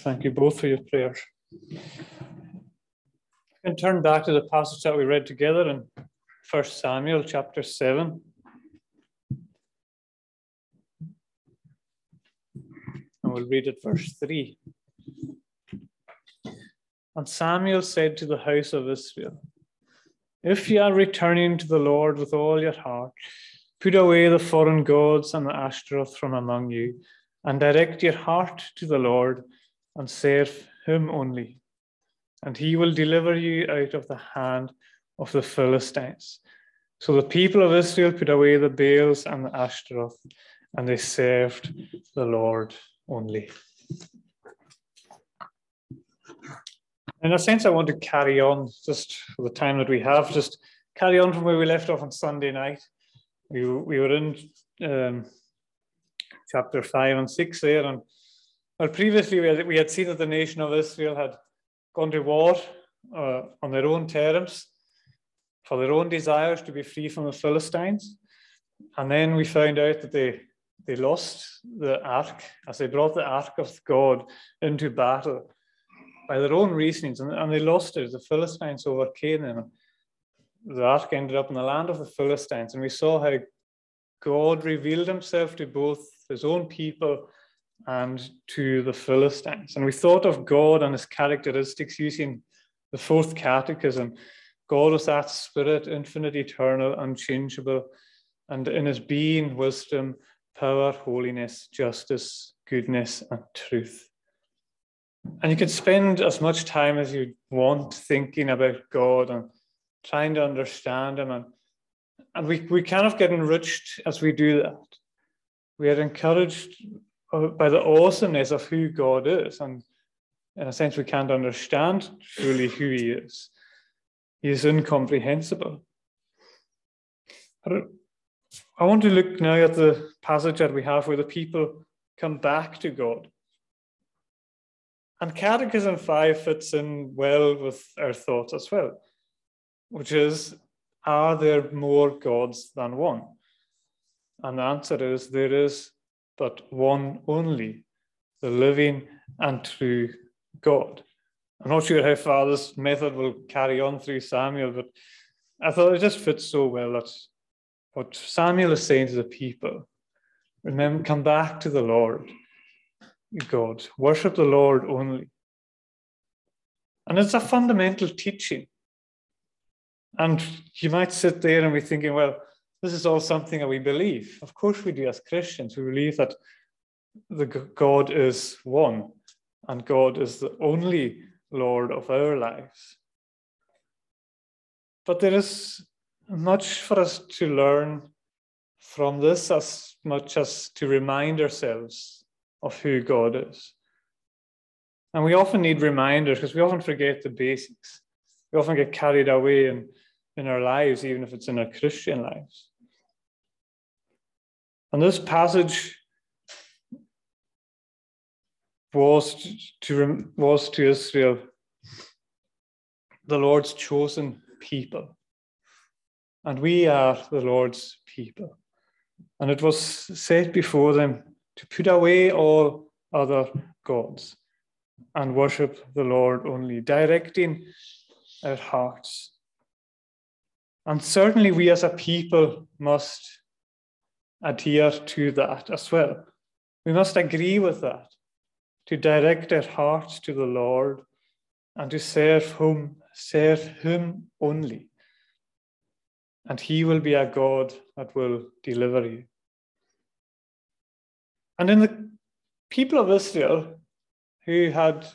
Thank you both for your prayers. And turn back to the passage that we read together in 1 Samuel chapter 7. And we'll read it verse 3. And Samuel said to the house of Israel, If ye are returning to the Lord with all your heart, put away the foreign gods and the Ashtaroth from among you, and direct your heart to the Lord, and serve him only. And he will deliver you out of the hand of the Philistines. So the people of Israel put away the Baals and the Ashtaroth, and they served the Lord only. In a sense, I want to carry on just for the time that we have, just carry on from where we left off on Sunday night. We, we were in um, chapter 5 and 6 there. And well, previously we had, we had seen that the nation of Israel had gone to war uh, on their own terms for their own desires to be free from the Philistines. And then we found out that they, they lost the ark as they brought the ark of God into battle by their own reasonings, and, and they lost it. The Philistines overcame them. The ark ended up in the land of the Philistines, and we saw how God revealed himself to both his own people and to the Philistines. And we thought of God and his characteristics using the fourth catechism. God was that spirit, infinite, eternal, unchangeable, and in his being, wisdom, power, holiness, justice, goodness, and truth. And you can spend as much time as you want thinking about God and trying to understand Him. And, and we, we kind of get enriched as we do that. We are encouraged Uh, by the awesomeness of who God is. And in a sense, we can't understand truly who He is. He is incomprehensible. I want to look now at the passage that we have where the people come back to God. And Catechism 5 fits in well with our thoughts as well, which is Are there more gods than one? And the answer is there is but one only, the living and true God. I'm not sure how far this method will carry on through Samuel, but I thought it just fits so well that what Samuel is saying to the people remember, come back to the Lord God. Worship the Lord only. And it's a fundamental teaching. And you might sit there and be thinking, well, this is all something that we believe. Of course, we do as Christians. We believe that the God is one and God is the only Lord of our lives. But there is much for us to learn from this as much as to remind ourselves of who God is. And we often need reminders because we often forget the basics. We often get carried away in, in our lives, even if it's in our Christian lives. And this passage was to, was to Israel the Lord's chosen people. And we are the Lord's people. And it was set before them to put away all other gods and worship the Lord only, directing our hearts. And certainly, we as a people must adhere to that as well. We must agree with that, to direct our hearts to the Lord and to serve Him, serve Him only. And He will be a God that will deliver you. And in the people of Israel who had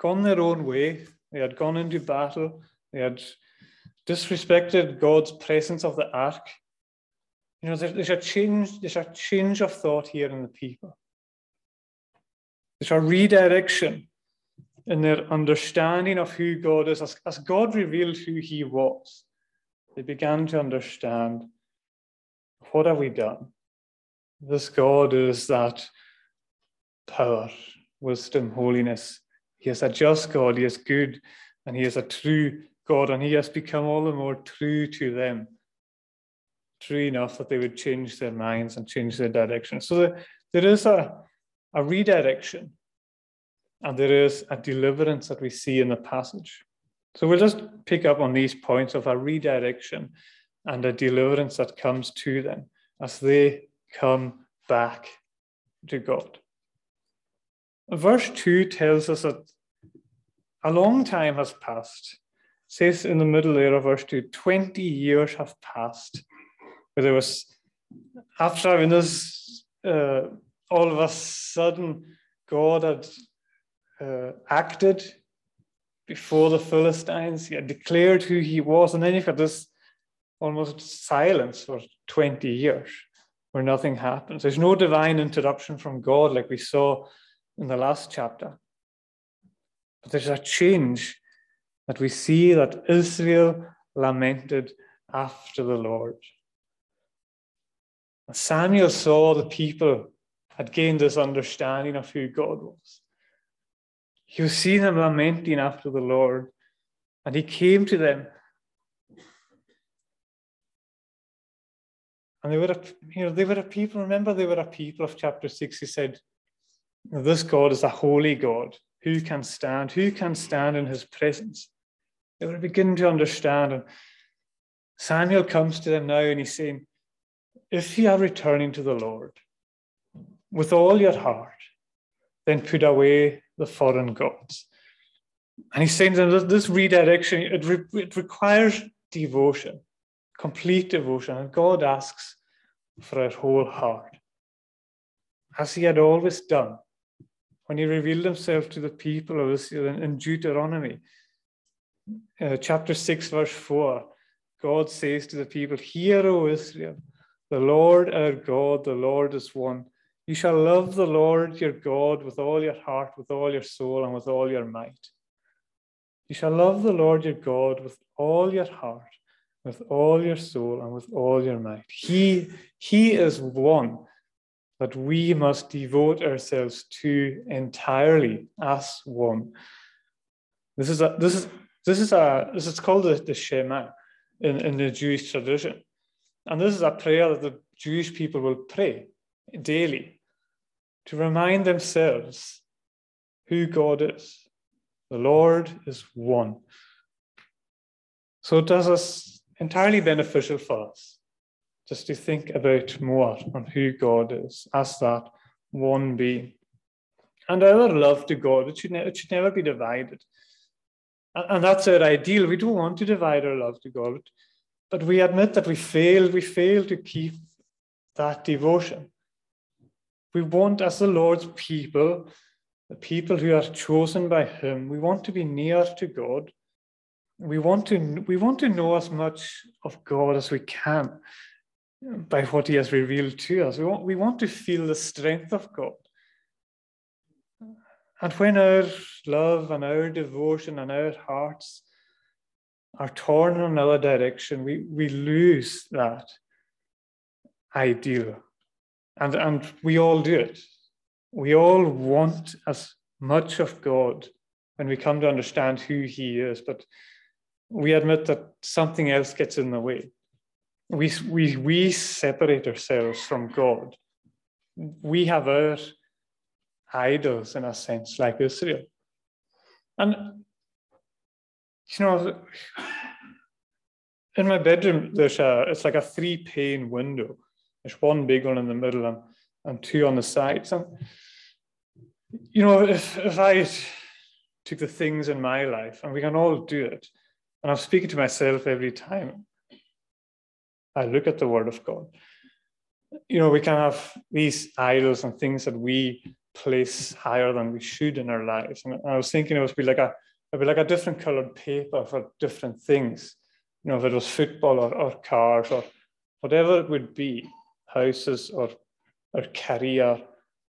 gone their own way, they had gone into battle, they had disrespected God's presence of the ark. You know, there's a change, there's a change of thought here in the people. There's a redirection in their understanding of who God is. As, as God revealed who He was, they began to understand what have we done? This God is that power, wisdom, holiness. He is a just God, He is good, and He is a true God, and He has become all the more true to them. True enough that they would change their minds and change their direction. So there is a, a redirection. and there is a deliverance that we see in the passage. So we'll just pick up on these points of a redirection and a deliverance that comes to them as they come back to God. Verse 2 tells us that a long time has passed. It says in the middle there of verse 2 20 years have passed. There was, after this, uh, all of a sudden, God had uh, acted before the Philistines. He had declared who he was. And then you've got this almost silence for 20 years where nothing happens. There's no divine interruption from God like we saw in the last chapter. But there's a change that we see that Israel lamented after the Lord. Samuel saw the people had gained this understanding of who God was. He was seeing them lamenting after the Lord, and he came to them. And they were, a, you know, they were a people. Remember, they were a people of chapter six. He said, "This God is a holy God. Who can stand? Who can stand in His presence?" They were beginning to understand. And Samuel comes to them now, and he's saying, "If you are returning to the Lord with all your heart, then put away the foreign gods. And he's saying that this redirection, it, re- it requires devotion, complete devotion. And God asks for our whole heart, as he had always done when he revealed himself to the people of Israel in, Deuteronomy. Uh, chapter 6, verse 4, God says to the people, Hear, O Israel, the Lord our God, the Lord is one. You shall love the Lord your God with all your heart, with all your soul, and with all your might. You shall love the Lord your God with all your heart, with all your soul, and with all your might. He, he is one that we must devote ourselves to entirely as one. This is a this is this is a this is called the, the Shema in, in the Jewish tradition. And this is a prayer that the Jewish people will pray daily to remind themselves who God is. The Lord is one. So it does us entirely beneficial for us just to think about more on who God is as that one being. And our love to God, it should, ne- it should never be divided. And, and that's our ideal. We don't want to divide our love to God, but we admit that we fail. We fail to keep that devotion. We want, as the Lord's people, the people who are chosen by Him, we want to be near to God. We want to, we want to know as much of God as we can by what He has revealed to us. We want, we want to feel the strength of God. And when our love and our devotion and our hearts are torn in another direction, we, we lose that ideal and, and we all do it. We all want as much of God when we come to understand who He is, but we admit that something else gets in the way. We, we, we separate ourselves from God. We have our idols in a sense, like Israel. And, you know, in my bedroom, there's a, it's like a three pane window there's one big one in the middle and, and two on the sides. And, you know, if, if I took the things in my life, and we can all do it, and I'm speaking to myself every time I look at the Word of God, you know, we can have these idols and things that we place higher than we should in our lives. And I was thinking it would be like a it'd be like a different colored paper for different things. You know, if it was football or, or cars or whatever it would be houses or, or career.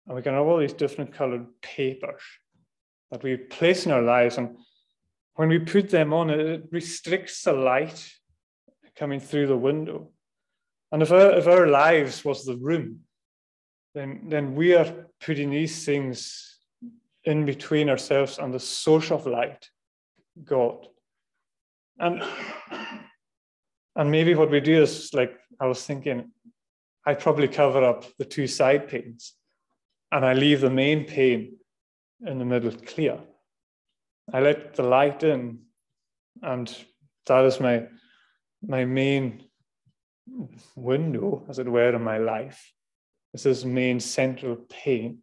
And we can have all these different colored papers that we place in our lives. And when we put them on, it restricts the light coming through the window. And if our, if our lives was the room, then, then we are putting these things in between ourselves and the source of light, God. And, and maybe what we do is like I was thinking, I probably cover up the two side panes and I leave the main pane in the middle clear. I let the light in, and that is my my main window, as it were, in my life. This is main central pane.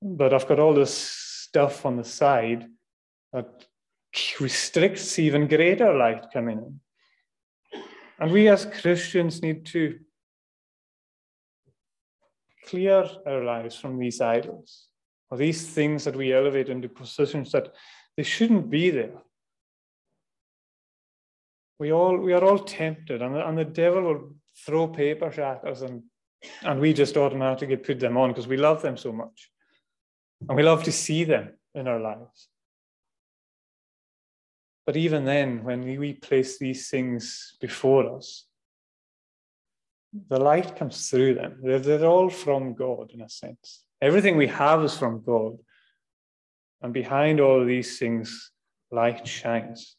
But I've got all this stuff on the side that restricts even greater light coming in. And we as Christians need to clear our lives from these idols or these things that we elevate into positions that they shouldn't be there. We all we are all tempted, and the, and the devil will throw papers at us, and and we just automatically put them on because we love them so much, and we love to see them in our lives. But even then, when we place these things before us, the light comes through them. They're, they're all from God in a sense. Everything we have is from God. And behind all these things, light shines.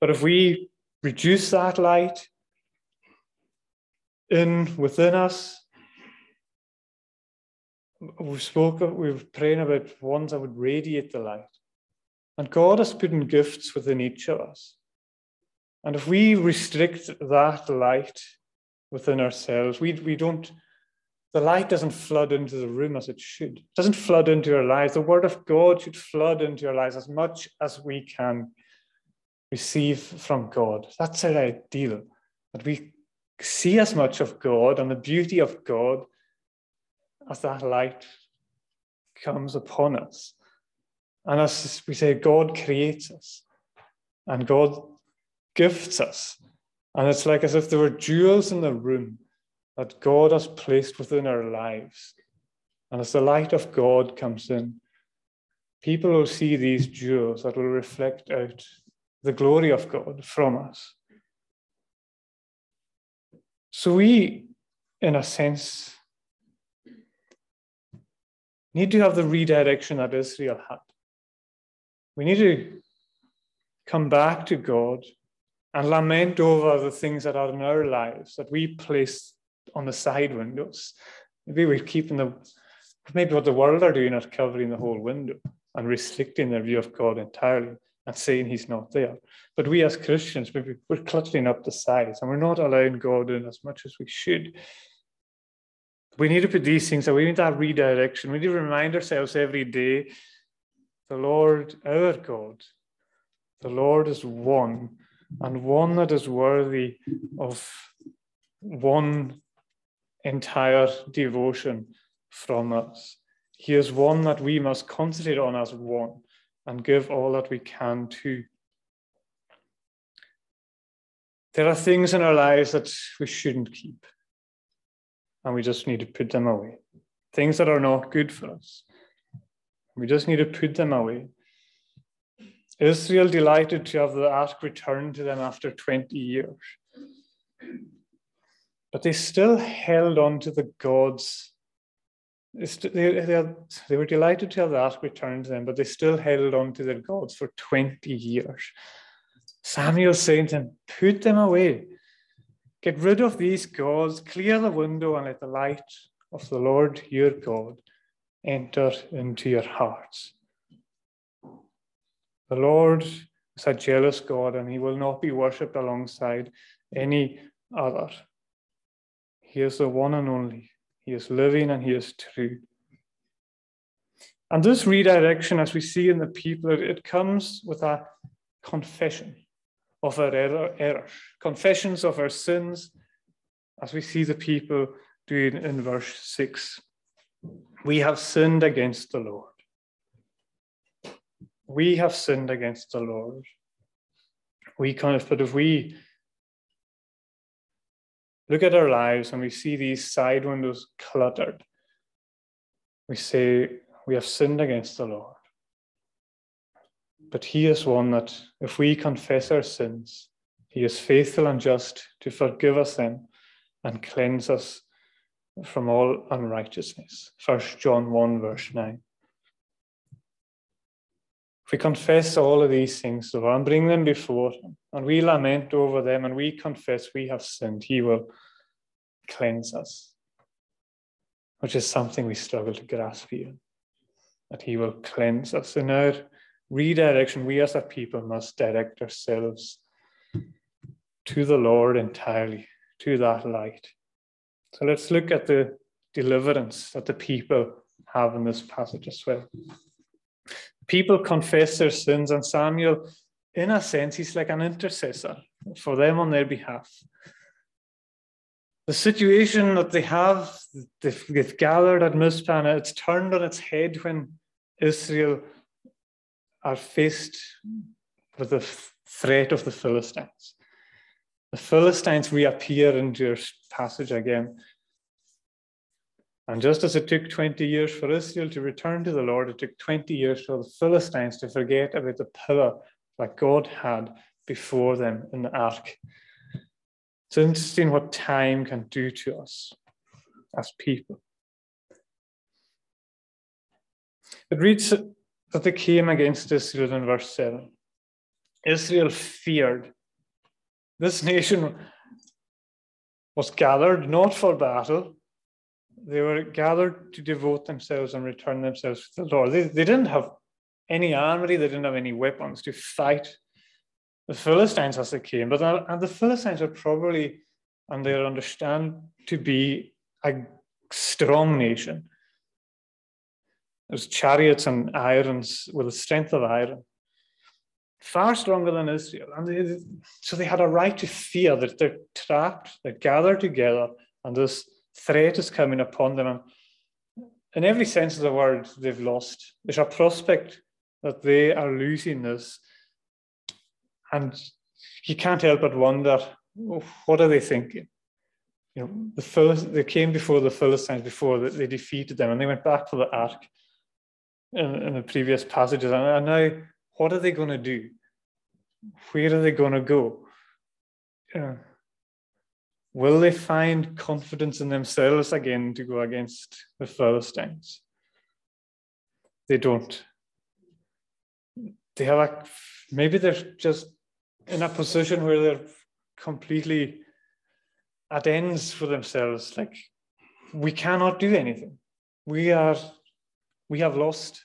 But if we reduce that light in within us, we've spoken, we have praying about ones that would radiate the light. And God has put in gifts within each of us. And if we restrict that light within ourselves, we, we don't the light doesn't flood into the room as it should. It doesn't flood into our lives. The word of God should flood into our lives as much as we can receive from God. That's our ideal. That we see as much of God and the beauty of God as that light comes upon us. And as we say, God creates us and God gifts us. And it's like as if there were jewels in the room that God has placed within our lives. And as the light of God comes in, people will see these jewels that will reflect out the glory of God from us. So we, in a sense, need to have the redirection that Israel had. We need to come back to God and lament over the things that are in our lives that we place on the side windows. Maybe we're keeping the, maybe what the world are doing is covering the whole window and restricting their view of God entirely and saying he's not there. But we as Christians, maybe we're cluttering up the sides and we're not allowing God in as much as we should. We need to put these things, so we need that redirection. We need to remind ourselves every day the Lord, our God, the Lord is one, and one that is worthy of one entire devotion from us. He is one that we must concentrate on as one and give all that we can to. There are things in our lives that we shouldn't keep, and we just need to put them away. Things that are not good for us. We just need to put them away. Israel delighted to have the ark returned to them after 20 years but they still held on to the gods. They, were delighted to have the ark returned to them, but they still held on to their gods for 20 years. Samuel saying to them, Put them away. Get rid of these gods, clear the window, and let the light of the Lord your God enter into your hearts. The Lord is a jealous God, and he will not be worshipped alongside any other. He is the one and only. He is living and he is true. And this redirection, as we see in the people, it comes with a confession of our error, errors, confessions of our sins, as we see the people doing in verse 6. We have sinned against the Lord. We have sinned against the Lord. We kind of, but if we look at our lives and we see these side windows cluttered, we say, We have sinned against the Lord. But He is one that, if we confess our sins, He is faithful and just to forgive us them and cleanse us from all unrighteousness. 1 John 1, verse 9. If we confess all of these things, Lord, and bring them before Him, and we lament over them, and we confess we have sinned, He will cleanse us, which is something we struggle to grasp here. that he will cleanse us. In our redirection, we as a people must direct ourselves to the Lord entirely, to that light. So let's look at the deliverance that the people have in this passage as well. People confess their sins, and Samuel, in a sense, he's like an intercessor for them on their behalf. The situation that they have, they've, gathered at Mizpah, it's turned on its head when Israel are faced with the threat of the Philistines. The Philistines reappear in your passage again. And just as it took 20 years for Israel to return to the Lord, it took 20 years for the Philistines to forget about the pillar that God had before them in the ark. It's interesting what time can do to us as people. It reads that they came against Israel in verse 7. Israel feared. This nation was gathered not for battle, they were gathered to devote themselves and return themselves to the Lord. They, they didn't have any armory, they didn't have any weapons to fight the Philistines as they came. But uh, and the Philistines are probably, and they are understand to be a strong nation. There's chariots and irons with the strength of iron, far stronger than Israel. And they, so they had a right to fear that they're trapped, they're gathered together, and this threat is coming upon them. And in every sense of the word, they've lost. There's a prospect that they are losing this. And you can't help but wonder what are they thinking? You know, the Philist- they came before the Philistines before they defeated them, and they went back for the ark in, in the previous passages. And, now, what are they going to do? Where are they going to go? Uh, will they find confidence in themselves again to go against the Philistines? They don't. They have a, maybe they're just in a position where they're completely at ends for themselves. Like we cannot do anything. We are we have lost.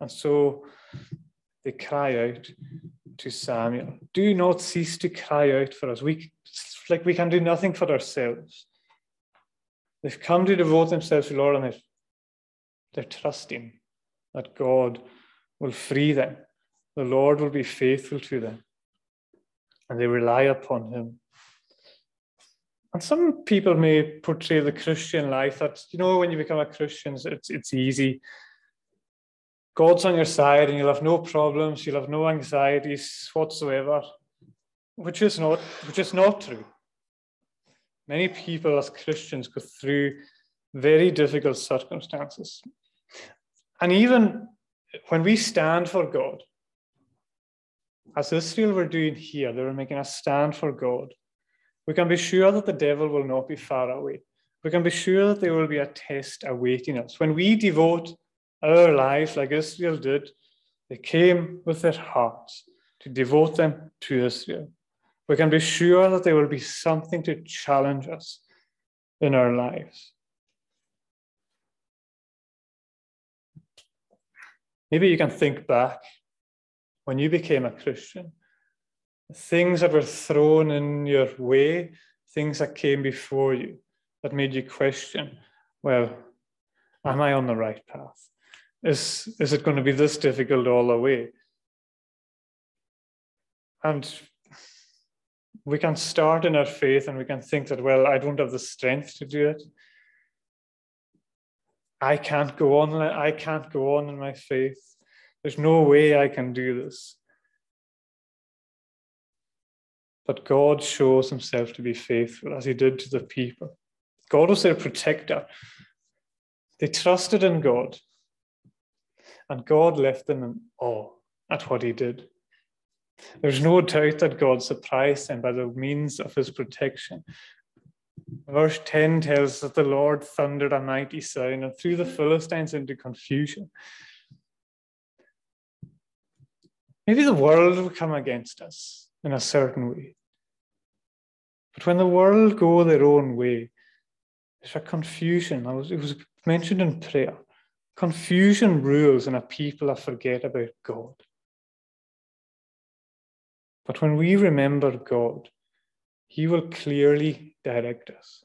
And so they cry out to Samuel, do not cease to cry out for us. We like we can do nothing for ourselves. They've come to devote themselves to the Lord and they're, they're trusting that God will free them. The Lord will be faithful to them. And they rely upon him. And some people may portray the Christian life that, you know, when you become a Christian, it's, it's easy. God's on your side and you'll have no problems, you'll have no anxieties whatsoever, which is not, which is not true. Many people as Christians go through very difficult circumstances. And even when we stand for God, as Israel were doing here, they were making a stand for God we can be sure that the devil will not be far away. We can be sure that there will be a test awaiting us. When we devote our lives like Israel did, they came with their hearts to devote them to Israel. We can be sure that there will be something to challenge us in our lives. Maybe you can think back when you became a Christian things that were thrown in your way, things that came before you that made you question, well, am I on the right path? Is, is it going to be this difficult all the way? And we can start in our faith and we can think that, well, I don't have the strength to do it. I can't go on. I can't go on in my faith. There's no way I can do this. But God shows himself to be faithful as he did to the people. God was their protector. They trusted in God. And God left them in awe at what he did. There's no doubt that God surprised them by the means of his protection. Verse 10 tells us that the Lord thundered a mighty sound and threw the Philistines into confusion. Maybe the world will come against us in a certain way. But when the world go their own way, there's a confusion. Was, it was mentioned in prayer. Confusion rules in a people that forget about God. But when we remember God, He will clearly direct us.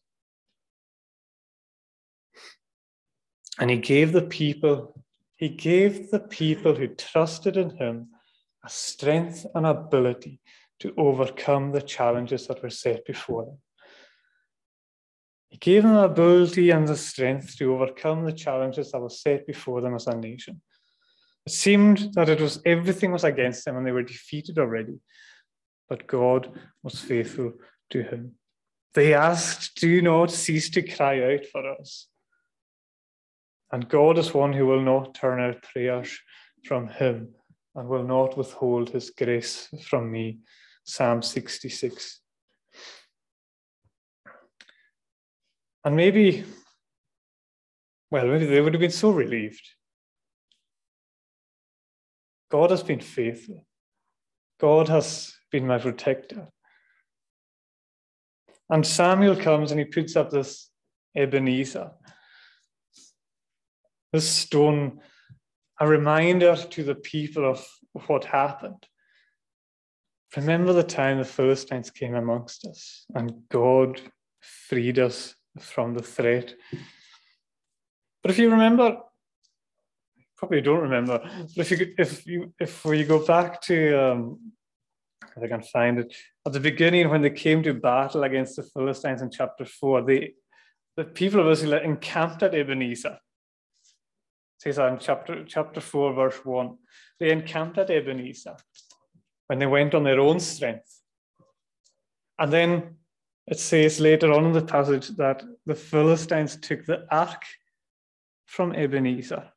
And He gave the people, He gave the people who trusted in Him a strength and ability to overcome the challenges that were set before them. He gave them the ability and the strength to overcome the challenges that were set before them as a nation. It seemed that it was everything was against them and they were defeated already. But God was faithful to him. They asked, Do not cease to cry out for us. And God is one who will not turn our prayers from him and will not withhold his grace from me. Psalm 66. And maybe, well, maybe they would have been so relieved. God has been faithful. God has been my protector. And Samuel comes and he puts up this Ebenezer, this stone, a reminder to the people of what happened. Remember the time the Philistines came amongst us and God freed us from the threat. But if you remember, probably don't remember, but if you if you if we go back to um, if I can find it at the beginning when they came to battle against the Philistines in chapter four, they the people of Israel encamped at Ebenezer. It says that in chapter chapter four, verse one. They encamped at Ebenezer when they went on their own strength. And then it says later on in the passage that the Philistines took the ark from Ebenezer.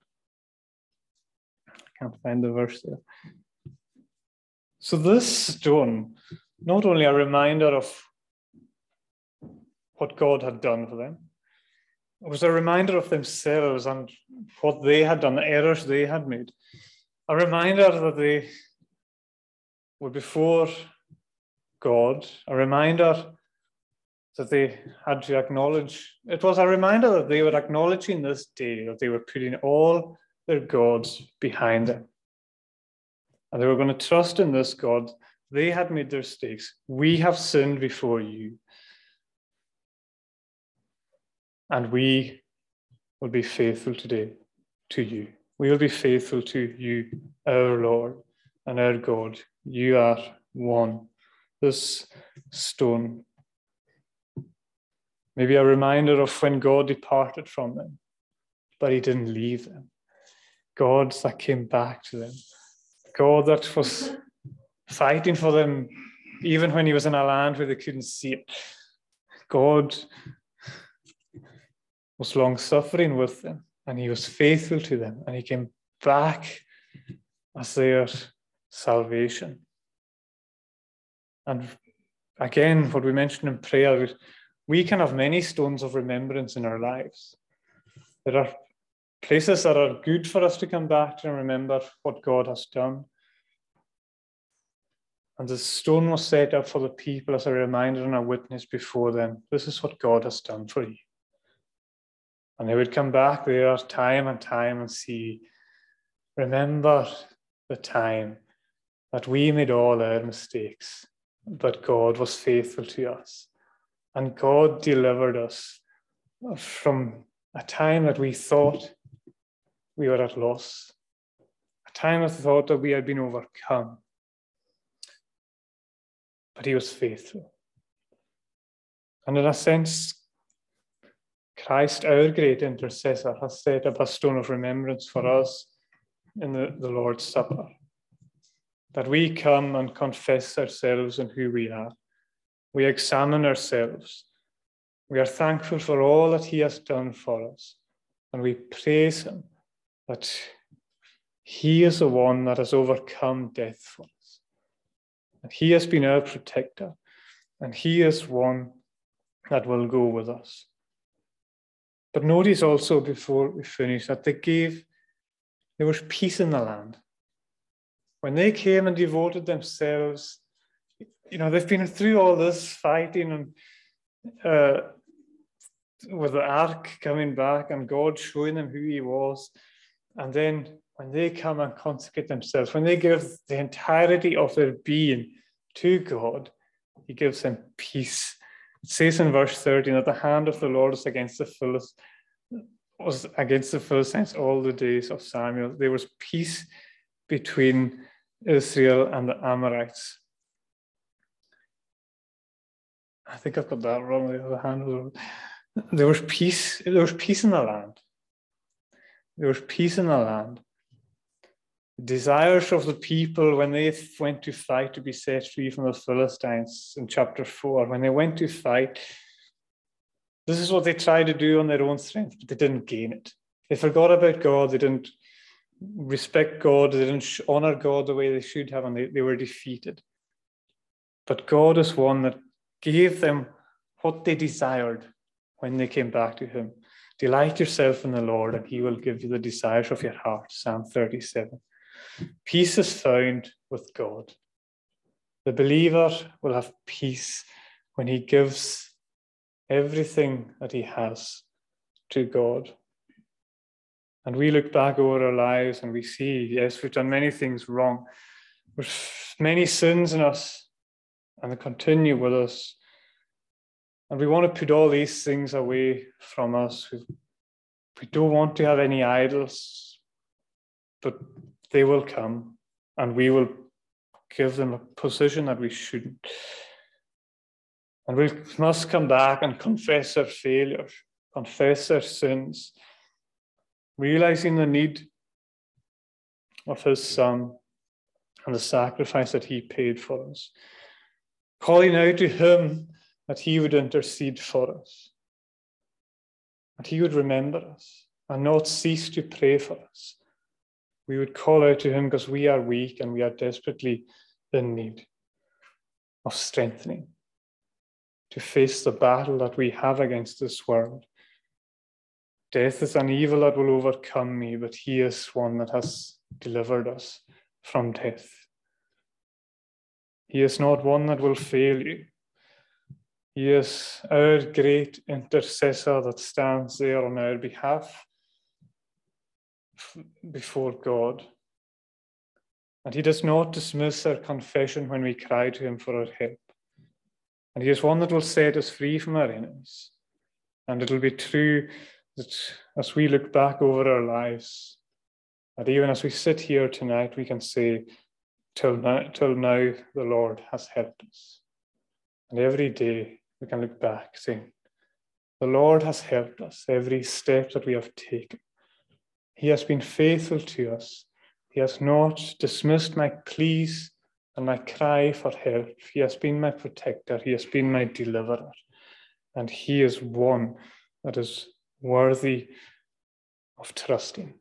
I can't find the verse there. So, this stone, not only a reminder of what God had done for them, it was a reminder of themselves and what they had done, the errors they had made. A reminder that they were before God, a reminder that they had to acknowledge. It was a reminder that they were acknowledging this day that they were putting all their gods behind them. And they were going to trust in this God. They had made their mistakes. We have sinned before you. And we will be faithful today to you. We will be faithful to you, our Lord and our God. You are one. This stone Maybe a reminder of when God departed from them, but he didn't leave them. God that came back to them. God that was fighting for them even when he was in a land where they couldn't see it. God was long suffering with them and he was faithful to them and he came back as their salvation. And again, what we mentioned in prayer, we can have many stones of remembrance in our lives. There are places that are good for us to come back to and remember what God has done. And the stone was set up for the people as a reminder and a witness before them. This is what God has done for you. And they would come back there time and time and see, remember the time that we made all our mistakes, but God was faithful to us. And God delivered us from a time that we thought we were at loss, a time of thought that we had been overcome. But He was faithful. And in a sense, Christ, our great intercessor, has set up a stone of remembrance for us in the, the Lord's Supper. That we come and confess ourselves and who we are we examine ourselves. We are thankful for all that He has done for us, and we praise Him that He is the one that has overcome death for us. And He has been our protector, and He is one that will go with us. But notice also before we finish that they gave, there was peace in the land. When they came and devoted themselves you know, they've been through all this fighting and uh, with the ark coming back and God showing them who he was. And then when they come and consecrate themselves, when they give the entirety of their being to God, He gives them peace. It says in verse 13 that the hand of the Lord is against the Philistines, was against the Philistines all the days of Samuel. There was peace between Israel and the Amorites. I think I've got that wrong. On the other hand, there was peace. There was peace in the land. There was peace in the land. The desires of the people when they went to fight to be set free from the Philistines in chapter four, when they went to fight, this is what they tried to do on their own strength, but they didn't gain it. They forgot about God. They didn't respect God. They didn't honor God the way they should have, and they, they were defeated. But God is one that gave them what they desired when they came back to Him. Delight yourself in the Lord, and He will give you the desires of your heart. Psalm 37. Peace is found with God. The believer will have peace when he gives everything that he has to God. And we look back over our lives and we see, yes, we've done many things wrong. There's many sins in us and they continue with us. And we want to put all these things away from us. We, we don't want to have any idols, but they will come and we will give them a position that we shouldn't. And we must come back and confess our failures, confess our sins, realizing the need of his son and the sacrifice that he paid for us, calling out to him that he would intercede for us, that he would remember us and not cease to pray for us. We would call out to him because we are weak and we are desperately in need of strengthening to face the battle that we have against this world Death is an evil that will overcome me, but he is one that has delivered us from death. He is not one that will fail you. He is our great intercessor that stands there on our behalf before God. And he does not dismiss our confession when we cry to him for our help. And he is one that will set us free from our enemies. And it'll be true that as we look back over our lives, that even as we sit here tonight, we can say, till now, till now the Lord has helped us. And every day we can look back saying, the Lord has helped us every step that we have taken. He has been faithful to us. He has not dismissed my pleas and my cry for help. He has been my protector. He has been my deliverer. And He is one that is worthy of trusting.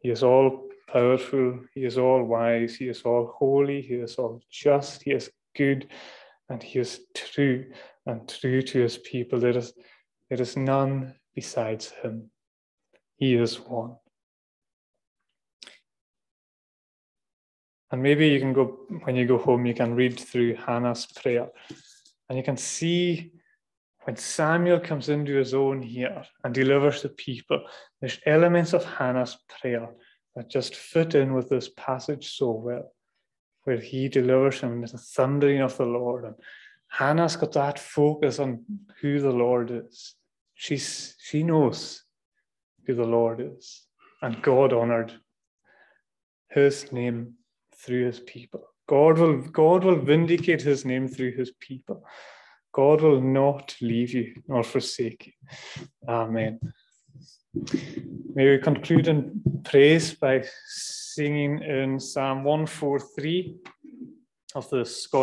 He is all powerful, He is all wise, He is all holy, He is all just, He is good, and He is true and true to His people. There is, there is none besides Him. He is one. And maybe you can go, when you go home, you can read through Hannah's prayer and you can see when Samuel comes into his own here and delivers the people, there's elements of Hannah's prayer that just fit in with this passage so well, where he delivers him with the thundering of the Lord. And Hannah's got that focus on who the Lord is. She's, she knows who the Lord is. And God honored his name through his people. God will, God will vindicate his name through his people. God will not leave you nor forsake you. Amen. May we conclude in praise by singing in Psalm 143 of the Scottish.